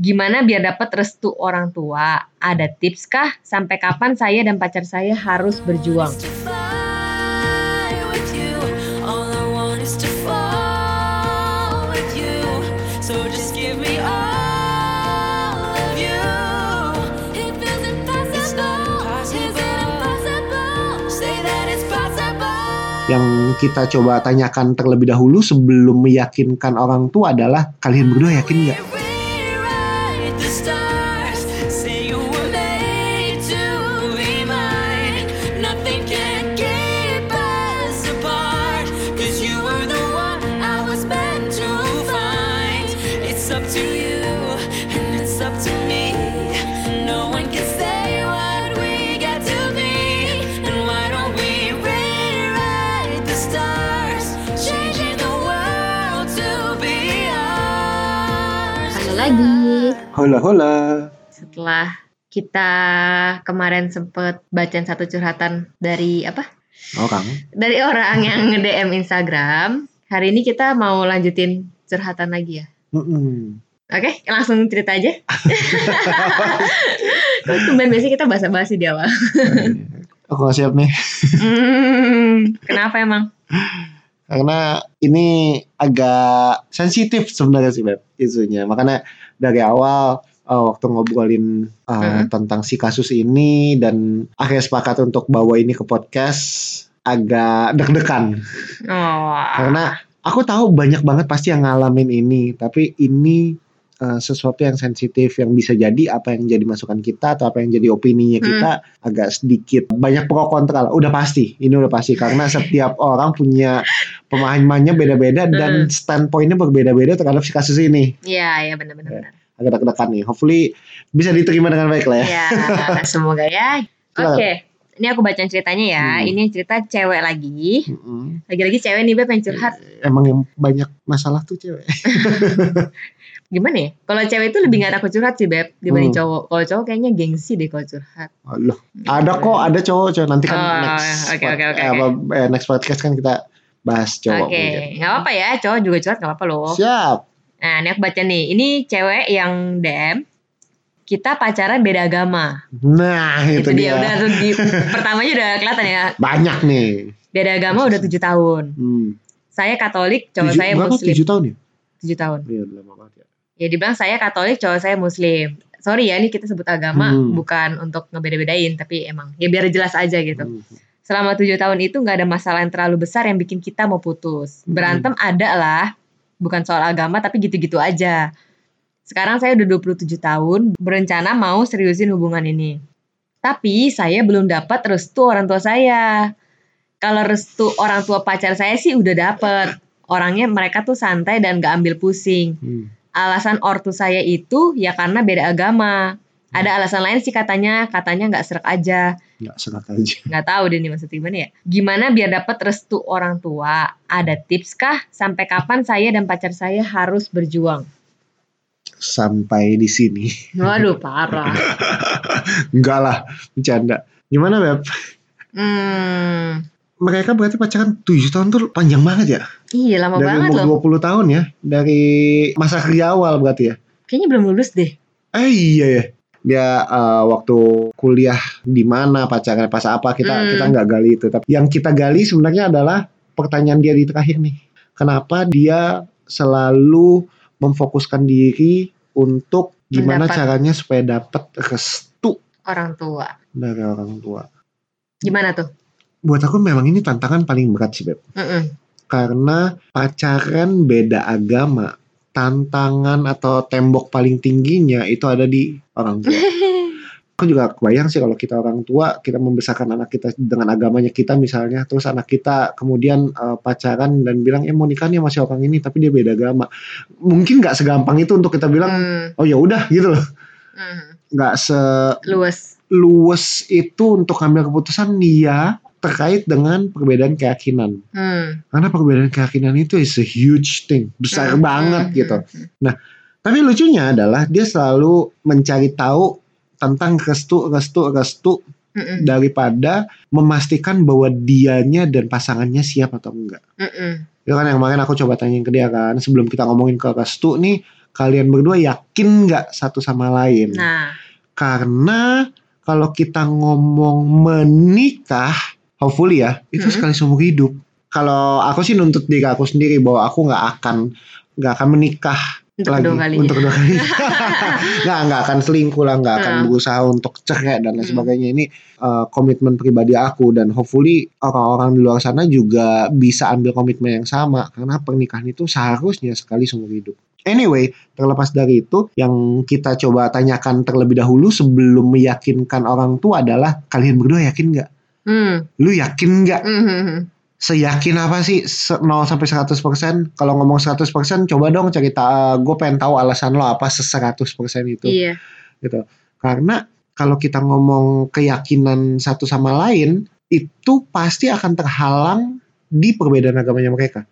Gimana biar dapat restu orang tua? Ada tips kah? Sampai kapan saya dan pacar saya harus berjuang? Yang kita coba tanyakan terlebih dahulu sebelum meyakinkan orang tua adalah kalian berdua yakin nggak? Hola hola. Setelah kita kemarin sempet bacain satu curhatan dari apa? Orang. Dari orang yang nge-DM Instagram. Hari ini kita mau lanjutin curhatan lagi ya. Mm-mm. Oke, langsung cerita aja. Tumben biasanya kita basa-basi di awal. Aku nggak siap nih. Hmm, kenapa emang? Karena ini agak sensitif sebenarnya sih Beb isunya. Makanya dari awal eh, waktu ngobrolin eh, Hmm. tentang si kasus ini dan akhirnya sepakat untuk bawa ini ke podcast agak deg-degan. Oh, Karena aku tahu banyak banget pasti yang ngalamin ini, tapi ini eh, sesuatu yang sensitif yang bisa jadi apa yang jadi masukan kita atau apa yang jadi opininya Hmm. kita agak sedikit banyak pro kontra lah. Udah pasti, ini udah pasti karena setiap orang punya pemahamannya beda-beda dan Hmm. standpointnya berbeda-beda terhadap si kasus ini. Iya, iya benar-benar. benar. Agak deg-degan nih. Hopefully bisa diterima dengan baik lah ya. Ya, semoga ya. Oke, ini aku bacain ceritanya ya. Hmm. Ini cerita cewek lagi. Mm-mm. Lagi-lagi cewek nih Beb yang curhat. Emang yang banyak masalah tuh cewek. Gimana ya? Kalau cewek itu lebih gak takut curhat sih Beb dibanding Hmm. cowok. Kalau cowok kayaknya gengsi deh kalau curhat. Loh, ada kok, ada cowok, cowok. Nanti kan Oh, next, oke, oke, oke, eh, apa, eh, next podcast kan kita bahas cowok. Oke, mungkin. nggak apa-apa ya. Cowok juga curhat nggak apa-apa loh. Siap. Nah, ini aku baca nih. Ini cewek yang DM. Kita pacaran beda agama. Nah, itu, Itu dia dia. udah tuh di pertamanya udah kelihatan ya. Banyak nih. Beda agama udah tujuh tahun. Hmm. Saya Katolik, cowok Tujuh- saya berapa? Muslim. Tujuh tahun ya? Tujuh tahun. Iya, udah lama banget ya. Ya dibilang saya Katolik, cowok saya Muslim. Sorry ya, ini kita sebut agama Hmm. bukan untuk ngebeda-bedain, tapi emang ya biar jelas aja gitu. Hmm. Selama tujuh tahun itu nggak ada masalah yang terlalu besar yang bikin kita mau putus. Hmm. Berantem ada lah, bukan soal agama tapi gitu-gitu aja. Sekarang saya udah 27 tahun, berencana mau seriusin hubungan ini. Tapi saya belum dapat restu orang tua saya. Kalau restu orang tua pacar saya sih udah dapet. Orangnya mereka tuh santai dan gak ambil pusing. Hmm. Alasan ortu saya itu ya karena beda agama. Ada alasan lain sih katanya, katanya nggak serak aja. Nggak serak aja. Nggak tahu deh nih maksudnya gimana ya. Gimana biar dapat restu orang tua? Ada tips kah? Sampai kapan saya dan pacar saya harus berjuang? Sampai di sini. Waduh parah. Enggak lah, bercanda. Gimana, Beb? Hmm, Mereka berarti pacaran 7 tahun tuh panjang banget ya? iya lama Dari banget umur loh. 20 tahun ya? Dari masa kerja awal berarti ya? Kayaknya belum lulus deh. Eh iya ya. Dia eh, waktu kuliah di mana pacarnya pas apa kita Hmm. kita nggak gali itu. Tapi yang kita gali sebenarnya adalah pertanyaan dia di terakhir nih. Kenapa dia selalu memfokuskan diri untuk gimana Mendapat. caranya supaya dapat restu Orang tua. dari orang tua. Gimana tuh? Buat aku memang ini tantangan paling berat sih Beb. Mm-mm. Karena pacaran beda agama, tantangan atau tembok paling tingginya itu ada di orang tua. aku juga kebayang sih kalau kita orang tua kita membesarkan anak kita dengan agamanya kita misalnya terus anak kita kemudian eh, pacaran dan bilang ya mau nikah nih masih orang ini tapi dia beda agama mungkin nggak segampang itu untuk kita bilang Hmm, oh ya udah gitu loh hmm. nggak seluas Luwes. itu untuk ambil keputusan dia terkait dengan perbedaan keyakinan Hmm. karena perbedaan keyakinan itu is a huge thing besar Hmm, banget hmm, gitu hmm, tapi lucunya adalah dia selalu mencari tahu tentang restu restu restu Mm-mm. daripada memastikan bahwa dianya dan pasangannya siap atau enggak. Mm-mm. Itu kan yang kemarin aku coba tanyain ke dia kan sebelum kita ngomongin ke restu nih kalian berdua yakin nggak satu sama lain. Nah, Karena kalau kita ngomong menikah, hopefully ya, itu Hmm. sekali seumur hidup. Kalau aku sih nuntut diri aku sendiri bahwa aku nggak akan nggak akan menikah untuk lagi kedua kalinya. untuk kedua kali. nggak nggak akan selingkuh lah, nggak akan Hmm. berusaha untuk cerai dan lain Hmm. sebagainya. Ini uh, komitmen pribadi aku dan hopefully orang-orang di luar sana juga bisa ambil komitmen yang sama karena pernikahan itu seharusnya sekali seumur hidup. Anyway, terlepas dari itu, yang kita coba tanyakan terlebih dahulu sebelum meyakinkan orang tua adalah kalian berdua yakin nggak? Hmm. Lu yakin nggak? Hmm, hmm, hmm. Seyakin apa sih Se- 0 sampai 100%? Kalau ngomong 100% coba dong cerita gue pengen tahu alasan lo apa se 100% itu Iya. gitu. Karena kalau kita ngomong keyakinan satu sama lain itu pasti akan terhalang di perbedaan agamanya mereka.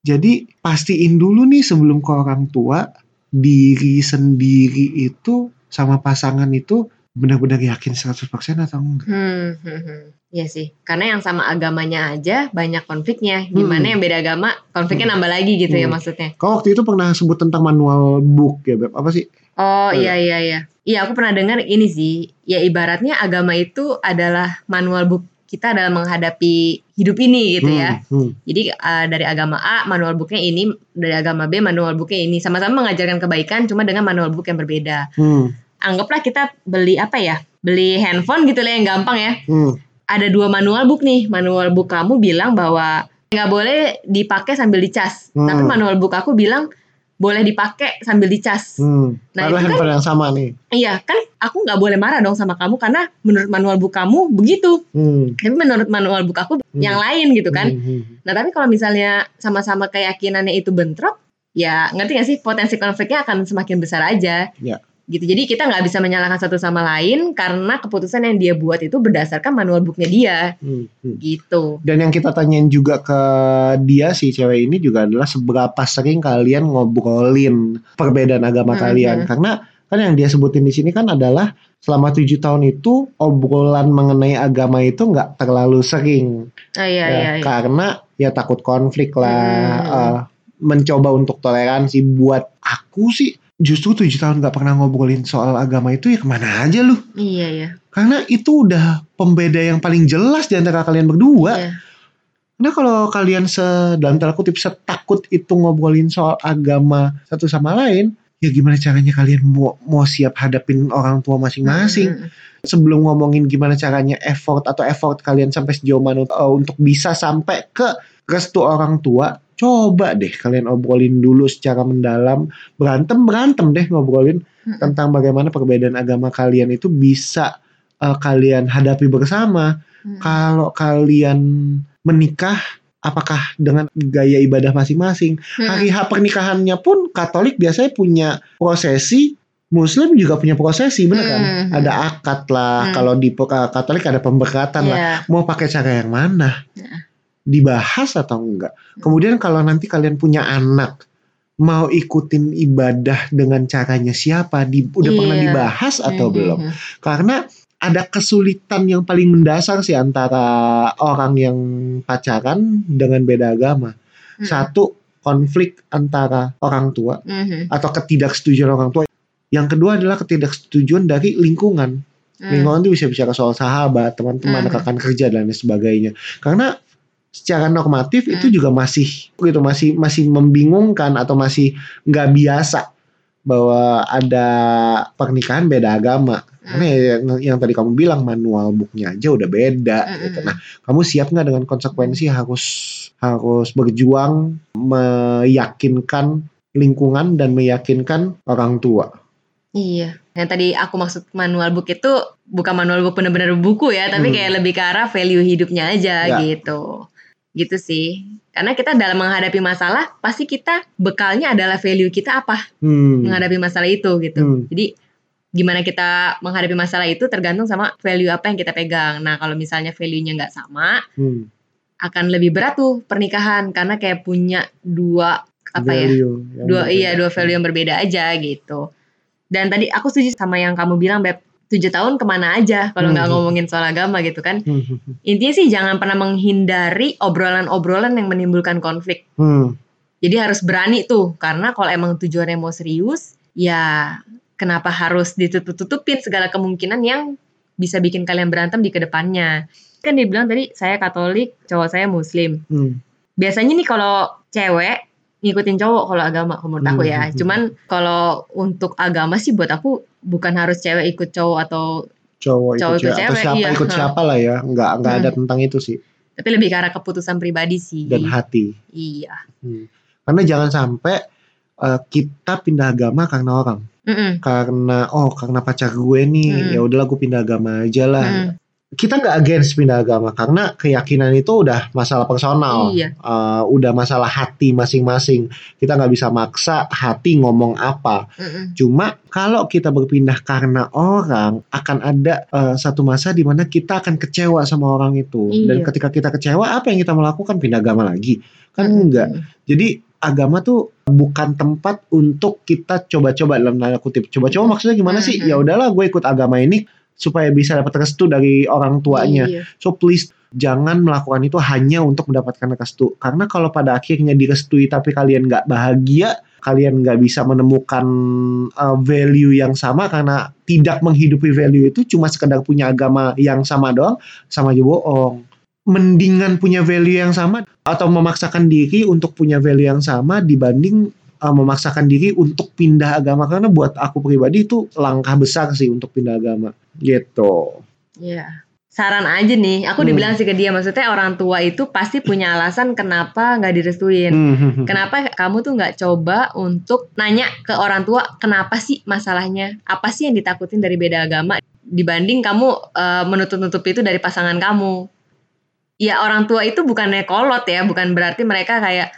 Jadi pastiin dulu nih sebelum ke orang tua diri sendiri itu sama pasangan itu benar-benar yakin 100% atau enggak. Hmm, hmm, hmm. Iya sih, karena yang sama agamanya aja banyak konfliknya. Gimana Hmm. yang beda agama, konfliknya nambah lagi gitu ya Hmm. maksudnya. Kau waktu itu pernah sebut tentang manual book ya, Beb? Apa sih? Oh Iya. iya iya iya. Iya aku pernah dengar ini sih. Ya ibaratnya agama itu adalah manual book kita dalam menghadapi hidup ini gitu ya. Hmm, hmm, Jadi uh, dari agama A manual booknya ini, dari agama B manual booknya ini. Sama-sama mengajarkan kebaikan, cuma dengan manual book yang berbeda. hmm, Anggaplah kita beli apa ya? Beli handphone gitu lah yang gampang ya. hmm, Ada dua manual book nih. Manual book kamu bilang bahwa nggak boleh dipakai sambil dicas. Hmm. Tapi manual book aku bilang boleh dipakai sambil dicas. hmm. Nah, itu kan- handphone yang sama nih. Iya kan aku nggak boleh marah dong sama kamu karena menurut manual book kamu begitu. Hmm, Tapi menurut manual book aku Hmm. yang lain gitu kan. hmm, hmm. Nah tapi kalau misalnya sama-sama keyakinannya itu bentrok, ya ngerti gak sih potensi konfliknya akan semakin besar aja. Ya. Gitu. Jadi kita nggak bisa menyalahkan satu sama lain karena keputusan yang dia buat itu berdasarkan manual booknya dia. Hmm, hmm. Gitu. Dan yang kita tanyain juga ke dia si cewek ini juga adalah seberapa sering kalian ngobrolin perbedaan agama Mhm. kalian karena kan yang dia sebutin di sini kan adalah selama tujuh tahun itu obrolan mengenai agama itu nggak terlalu sering Oh iya ya, iya. iya. karena ya takut konflik lah Hmm. eh, mencoba untuk toleransi buat aku sih justru tujuh tahun nggak pernah ngobrolin soal agama itu ya ke mana aja lu Iya iya. karena itu udah pembeda yang paling jelas di antara kalian berdua Iya. Nah kalau kalian se dalam tanda kutip setakut itu ngobrolin soal agama satu sama lain, ya gimana caranya kalian mau mau siap hadapin orang tua masing-masing? Mm, mm, mm. Sebelum ngomongin gimana caranya effort atau effort kalian sampai sejauh mana uh, untuk bisa sampai ke restu orang tua, coba deh kalian obrolin dulu secara mendalam, berantem berantem deh ngobrolin Mm, mm. tentang bagaimana perbedaan agama kalian itu bisa uh, kalian hadapi bersama Mm. kalau kalian menikah apakah dengan gaya ibadah masing-masing Mm, hari H pernikahannya pun Katolik biasanya punya prosesi Muslim juga punya prosesi bener kan Hmm. ada akad lah Hmm. kalau di Katolik ada pemberkatan lah Iya. mau pakai cara yang mana Ya. Dibahas atau enggak Hmm. kemudian kalau nanti kalian punya anak mau ikutin ibadah dengan caranya siapa di, udah pernah Iya. dibahas atau Mm, belum mm, mm. karena ada kesulitan yang paling mendasar sih antara orang yang pacaran dengan beda agama. Mm, Satu, konflik antara orang tua mm, mm. atau ketidaksetujuan orang tua. Yang kedua adalah ketidaksetujuan dari lingkungan. Mm. Lingkungan itu bisa bicara soal sahabat, teman-teman, Hmm. rekan kerja dan lain sebagainya. Karena secara normatif itu Hmm. juga masih gitu masih masih membingungkan atau masih nggak biasa bahwa ada pernikahan beda agama. Karena ya yang, yang tadi kamu bilang manual booknya aja udah beda Mm, gitu. mm, Nah, kamu siap nggak dengan konsekuensi harus harus berjuang meyakinkan lingkungan dan meyakinkan orang tua. Iya. Yang tadi aku maksud manual book itu bukan manual book bener-bener buku ya, tapi Hmm. kayak lebih ke arah value hidupnya aja Ya. gitu. Gitu sih. Karena kita dalam menghadapi masalah, pasti kita bekalnya adalah value kita apa Hmm. menghadapi masalah itu gitu. Hmm. Jadi gimana kita menghadapi masalah itu tergantung sama value apa yang kita pegang. Nah kalau misalnya value-nya nggak sama, Hmm. akan lebih berat tuh pernikahan karena kayak punya dua apa ya? Value yang dua berbeda. iya dua value yang berbeda aja gitu dan tadi aku setuju sama yang kamu bilang beb tujuh tahun ke mana aja kalau nggak Hmm. ngomongin soal agama gitu kan Hmm, intinya sih jangan pernah menghindari obrolan-obrolan yang menimbulkan konflik hmm. Jadi harus berani tuh, karena kalau emang tujuannya mau serius, ya kenapa harus ditutup-tutupin segala kemungkinan yang bisa bikin kalian berantem di ke depannya. Kan dia bilang tadi, saya Katolik, cowok saya Muslim. Hmm. Biasanya nih kalau cewek ngikutin cowok kalau agama menurut aku ya. Hmm. Cuman kalau untuk agama sih buat aku bukan harus cewek ikut cowok atau Cowok, Cowok ikut ikut cewek, atau siapa iya. ikut Hmm. siapa lah ya. Nggak, nggak ada Hmm. tentang itu sih. tapi lebih ke arah keputusan pribadi sih. Dan hati. Iya. Hmm. Karena jangan sampai eh, kita pindah agama karena orang. Mm-mm. Karena, oh karena pacar gue nih, Hmm. ya udahlah gue pindah agama aja lah. Mm. Kita nggak against pindah agama karena keyakinan itu udah masalah personal. Iya. Eh, udah masalah hati masing-masing. Kita nggak bisa maksa hati ngomong apa. Mm-mm. Cuma kalau kita berpindah karena orang, akan ada eh, satu masa di mana kita akan kecewa sama orang itu. Dan Iya. ketika kita kecewa, apa yang kita melakukan? Pindah agama lagi? Kan Mm-mm. enggak. Jadi agama tuh bukan tempat untuk kita coba-coba dalam tanda kutip. Coba-coba maksudnya gimana sih? Mhm. Ya udahlah, gue ikut agama ini supaya bisa dapat restu dari orang tuanya. Iya. So please jangan melakukan itu hanya untuk mendapatkan restu. Karena kalau pada akhirnya direstui tapi kalian nggak bahagia, kalian nggak bisa menemukan uh, value yang sama karena tidak menghidupi value itu cuma sekedar punya agama yang sama doang, sama aja bohong. Mendingan punya value yang sama atau memaksakan diri untuk punya value yang sama dibanding uh, memaksakan diri untuk pindah agama karena buat aku pribadi itu langkah besar sih untuk pindah agama gitu. Iya. Saran aja nih, aku Hmm. dibilang sih ke dia, maksudnya orang tua itu pasti punya alasan kenapa nggak direstuin. Hmm. Kenapa kamu tuh nggak coba untuk nanya ke orang tua kenapa sih masalahnya? Apa sih yang ditakutin dari beda agama dibanding kamu eh, menutup-nutup itu dari pasangan kamu? Ya orang tua itu bukannya kolot ya, bukan berarti mereka kayak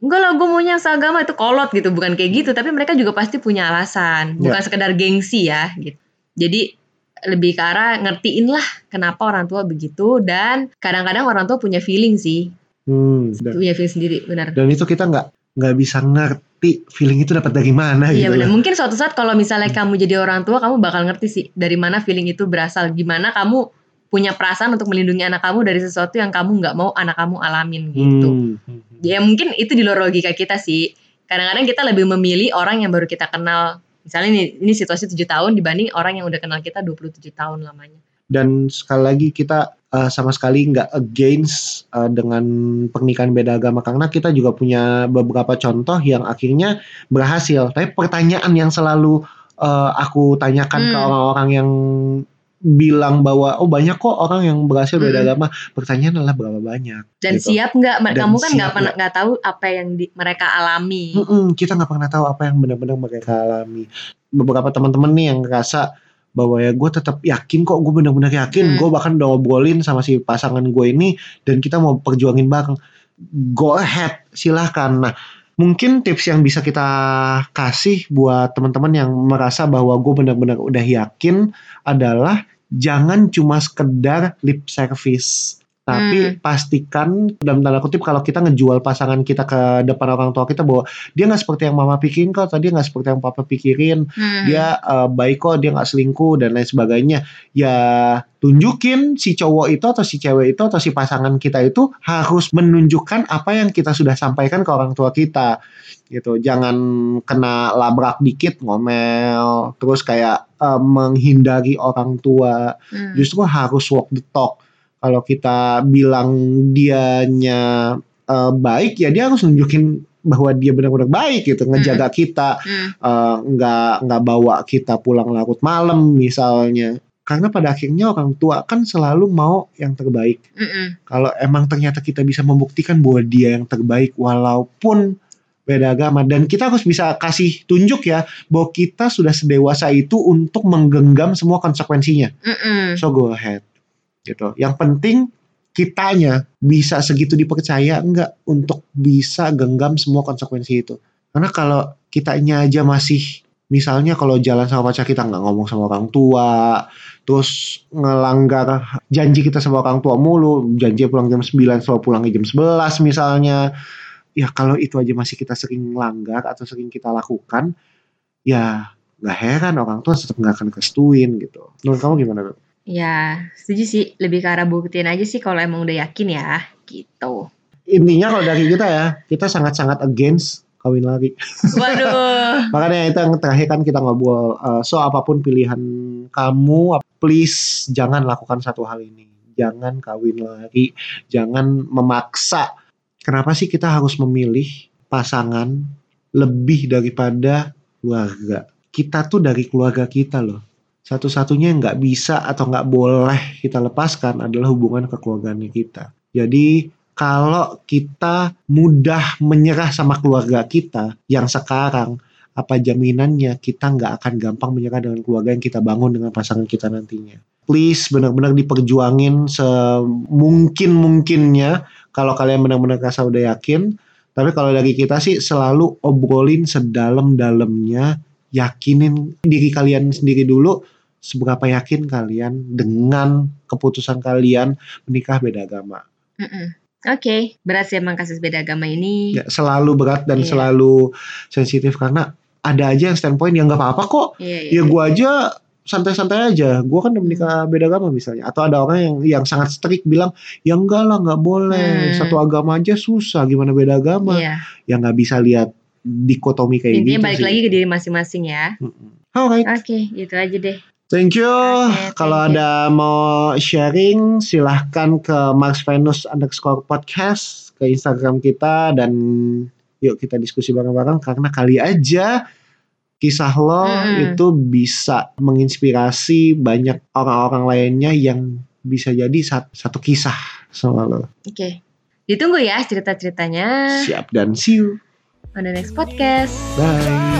enggak lah gue maunya seagama itu kolot gitu, bukan kayak gitu. Tapi mereka juga pasti punya alasan, bukan sekedar gengsi ya gitu. Jadi lebih ke arah ngertiin lah kenapa orang tua begitu dan kadang-kadang orang tua punya feeling sih, Hmm, dan, punya feeling sendiri, benar. dan itu kita nggak nggak bisa ngerti feeling itu dapat dari mana Iya gitu. benar. loh. Mungkin suatu saat kalau misalnya kamu jadi orang tua, kamu bakal ngerti sih dari mana feeling itu berasal. Gimana kamu punya perasaan untuk melindungi anak kamu dari sesuatu yang kamu nggak mau anak kamu alamin gitu. Hmm. Ya mungkin itu di luar logika kita sih. Kadang-kadang kita lebih memilih orang yang baru kita kenal. Misalnya ini, ini situasi 7 tahun dibanding orang yang udah kenal kita 27 tahun lamanya. Dan sekali lagi kita uh, sama sekali nggak against uh, dengan pernikahan beda agama karena kita juga punya beberapa contoh yang akhirnya berhasil. Tapi pertanyaan yang selalu uh, aku tanyakan ke Hmm. orang-orang yang bilang bahwa oh banyak kok orang yang berhasil beda Hmm. agama. Pertanyaan adalah berapa banyak? Dan gitu. siap nggak? Kamu kan nggak pernah nggak tahu apa yang di- mereka alami. Mm-mm, kita nggak pernah tahu apa yang benar-benar mereka alami. Beberapa teman-teman nih yang ngerasa bahwa ya gue tetap yakin kok gue benar-benar yakin Hmm. gue bahkan udah ngobrolin sama si pasangan gue ini dan kita mau perjuangin bareng go ahead silahkan nah mungkin tips yang bisa kita kasih buat teman-teman yang merasa bahwa gue benar-benar udah yakin adalah jangan cuma sekedar lip service tapi pastikan dalam tanda kutip kalau kita ngejual pasangan kita ke depan orang tua kita bahwa dia nggak seperti yang mama pikirin kok tadi nggak seperti yang papa pikirin. Hmm. dia eh, baik kok dia nggak selingkuh dan lain sebagainya. Ya tunjukin si cowok itu atau si cewek itu atau si pasangan kita itu harus menunjukkan apa yang kita sudah sampaikan ke orang tua kita. Gitu jangan kena labrak dikit ngomel terus kayak eh, menghindari orang tua. Hmm. justru harus walk the talk kalau kita bilang dianya eh, baik ya dia harus nunjukin bahwa dia benar-benar baik gitu ngejaga kita Hmm. eh, nggak nggak bawa kita pulang larut malam misalnya karena pada akhirnya orang tua kan selalu mau yang terbaik Mm-mm. kalau emang ternyata kita bisa membuktikan bahwa dia yang terbaik walaupun beda agama dan kita harus bisa kasih tunjuk ya bahwa kita sudah sedewasa itu untuk menggenggam semua konsekuensinya Mm-mm. so go ahead gitu. Yang penting kitanya bisa segitu dipercaya enggak untuk bisa genggam semua konsekuensi itu? Karena kalau kitanya aja masih misalnya kalau jalan sama pacar kita nggak ngomong sama orang tua terus ngelanggar janji kita sama orang tua mulu janji pulang jam 9 selalu pulang jam 11 misalnya ya kalau itu aja masih kita sering langgar atau sering kita lakukan ya nggak heran orang tua tetap nggak akan kestuin gitu. Menurut kamu gimana Beb? Ya, setuju sih. Lebih ke arah buktiin aja sih kalau emang udah yakin ya, gitu. intinya kalau dari kita ya, kita sangat-sangat against kawin lari. Waduh. Makanya itu yang terakhir kan kita ngobrol. eh, so apa pun pilihan kamu, please jangan lakukan satu hal ini. Jangan kawin lari, jangan memaksa. Kenapa sih kita harus memilih pasangan lebih daripada keluarga? Kita tuh dari keluarga kita loh. Satu-satunya yang nggak bisa atau nggak boleh kita lepaskan adalah hubungan kekeluargaan kita. Jadi kalau kita mudah menyerah sama keluarga kita yang sekarang, apa jaminannya kita nggak akan gampang menyerah dengan keluarga yang kita bangun dengan pasangan kita nantinya. Please benar-benar diperjuangin semungkin-mungkinnya kalau kalian benar-benar rasa udah yakin. Tapi kalau dari kita sih selalu obrolin sedalam-dalamnya, yakinin diri kalian sendiri dulu seberapa yakin kalian dengan keputusan kalian menikah beda agama. Mm-mm. Oke, berat sih emang kasus beda agama ini. Ya, selalu berat dan Iya. selalu sensitif karena ada aja yang standpoint yang nggak apa-apa kok. Iya, iya. Ya gua aja santai-santai aja. Gua kan udah menikah Hmm. beda agama misalnya. Atau ada orang yang yang sangat strict bilang ya enggak lah nggak boleh. Hmm. Satu agama aja susah. Gimana beda agama? Iya. Ya nggak bisa lihat dikotomi kayak Intinya gitu balik sih. lagi ke diri masing-masing ya. Alright. Oke, gitu aja deh. Thank you. Oke, Kalau you. ada mau sharing, silahkan ke Mars Venus underscore podcast ke Instagram kita dan yuk kita diskusi bareng-bareng karena kali aja kisah lo Mm-mm. itu bisa menginspirasi banyak orang-orang lainnya yang bisa jadi sat- satu kisah sama lo. Oke. Ditunggu ya cerita-ceritanya Siap dan see you. On the next podcast. Bye.